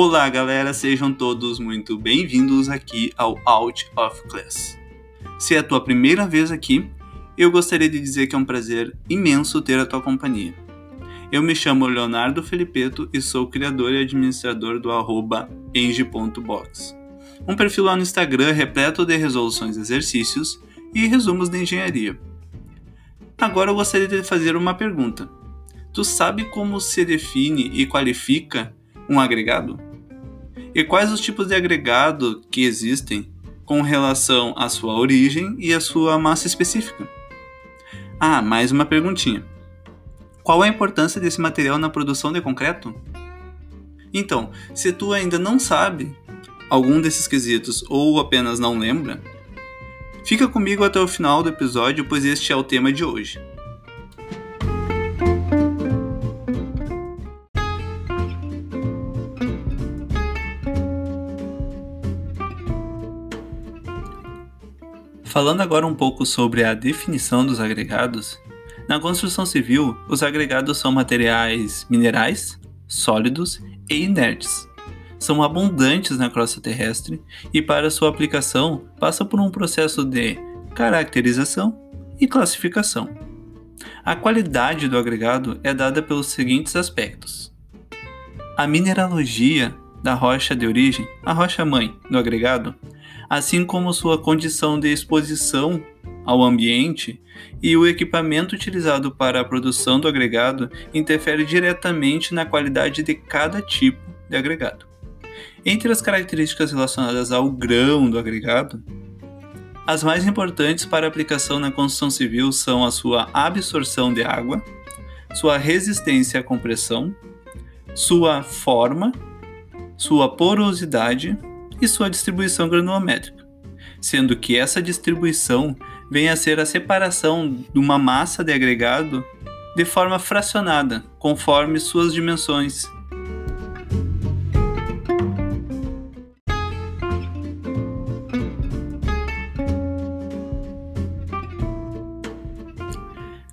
Olá, galera, sejam todos muito bem-vindos aqui ao Out of Class. Se é a tua primeira vez aqui, eu gostaria de dizer que é um prazer imenso ter a tua companhia. Eu me chamo Leonardo Felipeto e sou criador e administrador do arroba um perfil lá no Instagram repleto de resoluções de exercícios e resumos de engenharia. Agora eu gostaria de fazer uma pergunta. Tu sabe como se define e qualifica um agregado? E quais os tipos de agregado que existem com relação à sua origem e à sua massa específica? Ah, mais uma perguntinha. Qual a importância desse material na produção de concreto? Então, se tu ainda não sabe algum desses quesitos ou apenas não lembra, fica comigo até o final do episódio, pois este é o tema de hoje. Falando agora um pouco sobre a definição dos agregados, na construção civil, os agregados são materiais minerais, sólidos e inertes. São abundantes na crosta terrestre e, para sua aplicação, passa por um processo de caracterização e classificação. A qualidade do agregado é dada pelos seguintes aspectos: a mineralogia da rocha de origem, a rocha mãe do agregado, assim como sua condição de exposição ao ambiente e o equipamento utilizado para a produção do agregado interfere diretamente na qualidade de cada tipo de agregado. Entre as características relacionadas ao grão do agregado, as mais importantes para aplicação na construção civil são a sua absorção de água, sua resistência à compressão, sua forma, sua porosidade e sua distribuição granulométrica, sendo que essa distribuição vem a ser a separação de uma massa de agregado de forma fracionada, conforme suas dimensões.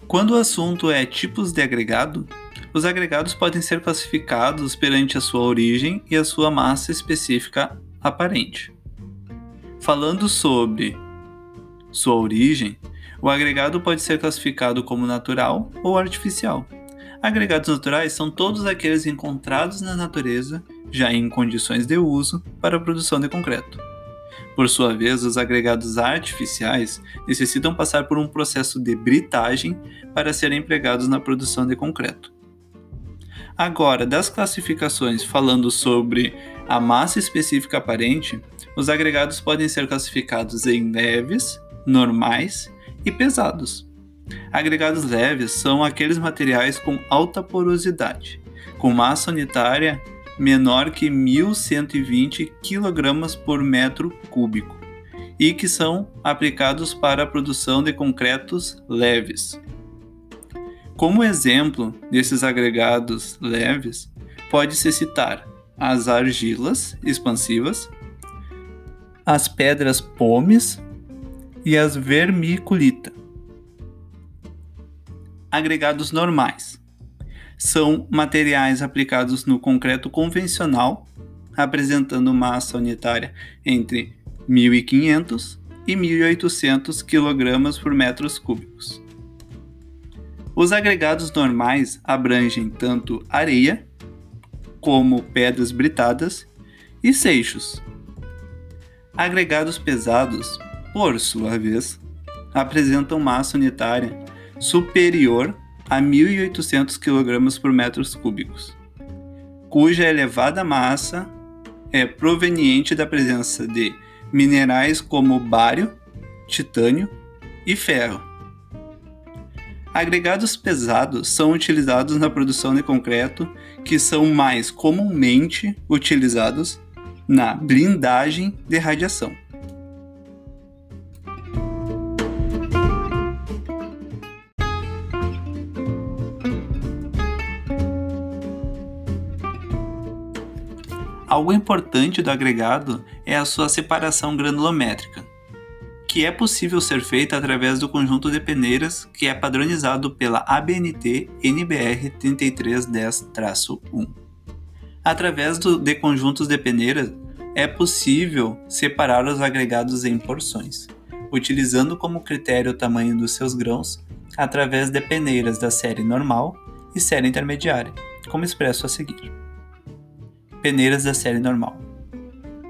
Quando o assunto é tipos de agregado, os agregados podem ser classificados perante a sua origem e a sua massa específica aparente. Falando sobre sua origem, o agregado pode ser classificado como natural ou artificial. Agregados naturais são todos aqueles encontrados na natureza, já em condições de uso, para a produção de concreto. Por sua vez, os agregados artificiais necessitam passar por um processo de britagem para serem empregados na produção de concreto. Agora, das classificações falando sobre a massa específica aparente, os agregados podem ser classificados em leves, normais e pesados. Agregados leves são aqueles materiais com alta porosidade, com massa unitária menor que 1120 kg por metro cúbico e que são aplicados para a produção de concretos leves, como exemplo desses agregados leves, pode-se citar as argilas expansivas, as pedras pomes e as vermiculita. Agregados normais são materiais aplicados no concreto convencional, apresentando massa unitária entre 1.500 e 1.800 kg por metros cúbicos. Os agregados normais abrangem tanto areia, como pedras britadas e seixos. Agregados pesados, por sua vez, apresentam massa unitária superior a 1.800 kg por metros cúbicos, cuja elevada massa é proveniente da presença de minerais como bário, titânio e ferro Agregados pesados são utilizados na produção de concreto, que são mais comumente utilizados na blindagem de radiação. Algo importante do agregado é a sua separação granulométrica que é possível ser feita através do conjunto de peneiras que é padronizado pela ABNT NBR 3310-1. Através do, de conjuntos de peneiras, é possível separar os agregados em porções, utilizando como critério o tamanho dos seus grãos através de peneiras da série normal e série intermediária, como expresso a seguir. Peneiras da série normal.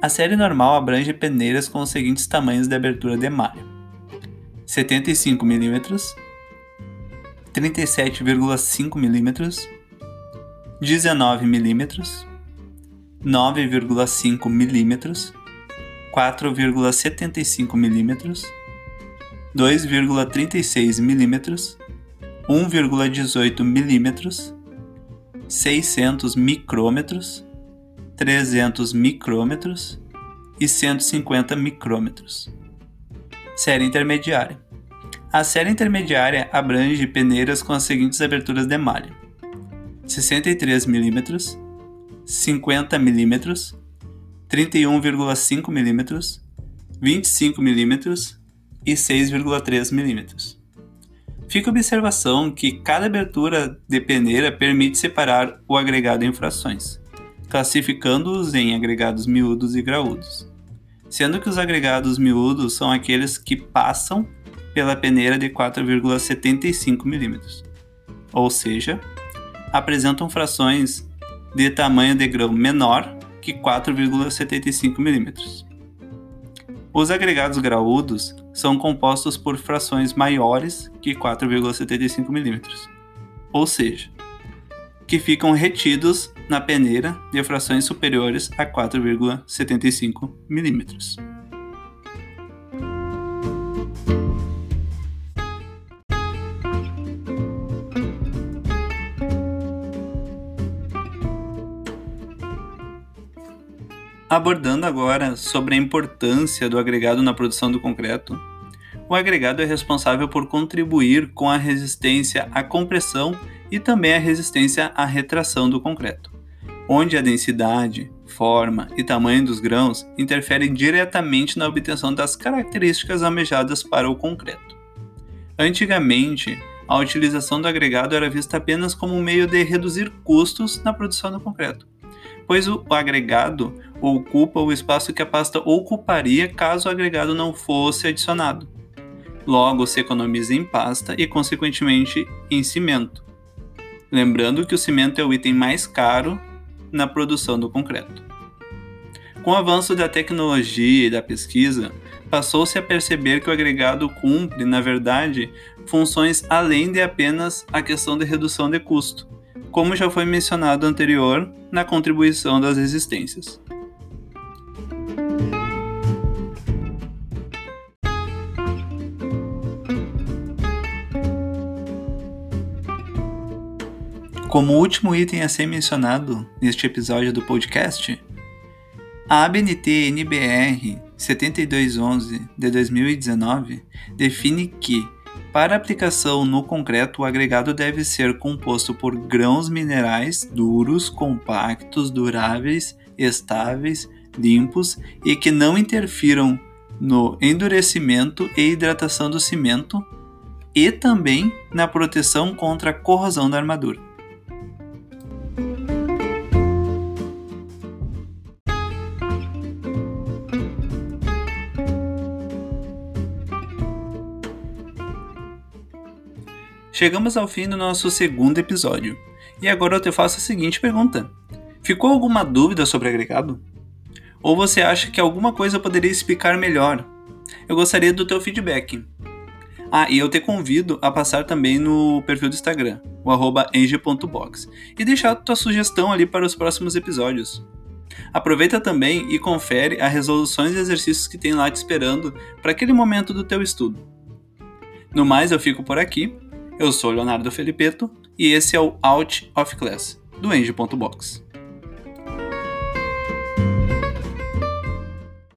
A série normal abrange peneiras com os seguintes tamanhos de abertura de malha: 75 mm, 37,5 mm, 19 mm, 9,5 mm, 4,75 mm, 2,36 mm, 1,18 mm, 600 micrômetros, 300 micrômetros e 150 micrômetros. Série intermediária. A série intermediária abrange peneiras com as seguintes aberturas de malha: 63 mm, 50 mm, 31,5 mm, 25 mm e 6,3 mm. Fica observação que cada abertura de peneira permite separar o agregado em frações, classificando-os em agregados miúdos e graúdos, sendo que os agregados miúdos são aqueles que passam pela peneira de 4,75 mm, ou seja, apresentam frações de tamanho de grão menor que 4,75 mm. Os agregados graúdos são compostos por frações maiores que 4,75 mm, ou seja, que ficam retidos na peneira de frações superiores a 4,75 mm. Abordando agora sobre a importância do agregado na produção do concreto, o agregado é responsável por contribuir com a resistência à compressão e também a resistência à retração do concreto, onde a densidade, forma e tamanho dos grãos interferem diretamente na obtenção das características almejadas para o concreto. Antigamente, a utilização do agregado era vista apenas como um meio de reduzir custos na produção do concreto, pois o agregado ocupa o espaço que a pasta ocuparia caso o agregado não fosse adicionado. Logo, se economiza em pasta e, consequentemente, em cimento. Lembrando que o cimento é o item mais caro na produção do concreto. Com o avanço da tecnologia e da pesquisa, passou-se a perceber que o agregado cumpre, na verdade, funções além de apenas a questão de redução de custo, como já foi mencionado anterior na contribuição das resistências. Como último item a ser mencionado neste episódio do podcast, a ABNT NBR 7211 de 2019 define que, para aplicação no concreto, o agregado deve ser composto por grãos minerais duros, compactos, duráveis, estáveis, limpos e que não interfiram no endurecimento e hidratação do cimento e também na proteção contra a corrosão da armadura. Chegamos ao fim do nosso segundo episódio. E agora eu te faço a seguinte pergunta: Ficou alguma dúvida sobre agregado? Ou você acha que alguma coisa poderia explicar melhor? Eu gostaria do teu feedback. Ah, e eu te convido a passar também no perfil do Instagram, o arroba eng.box, e deixar tua sugestão ali para os próximos episódios. Aproveita também e confere as resoluções e exercícios que tem lá te esperando para aquele momento do teu estudo. No mais, eu fico por aqui eu sou Leonardo Felipeto e esse é o Out of Class do Eng.box.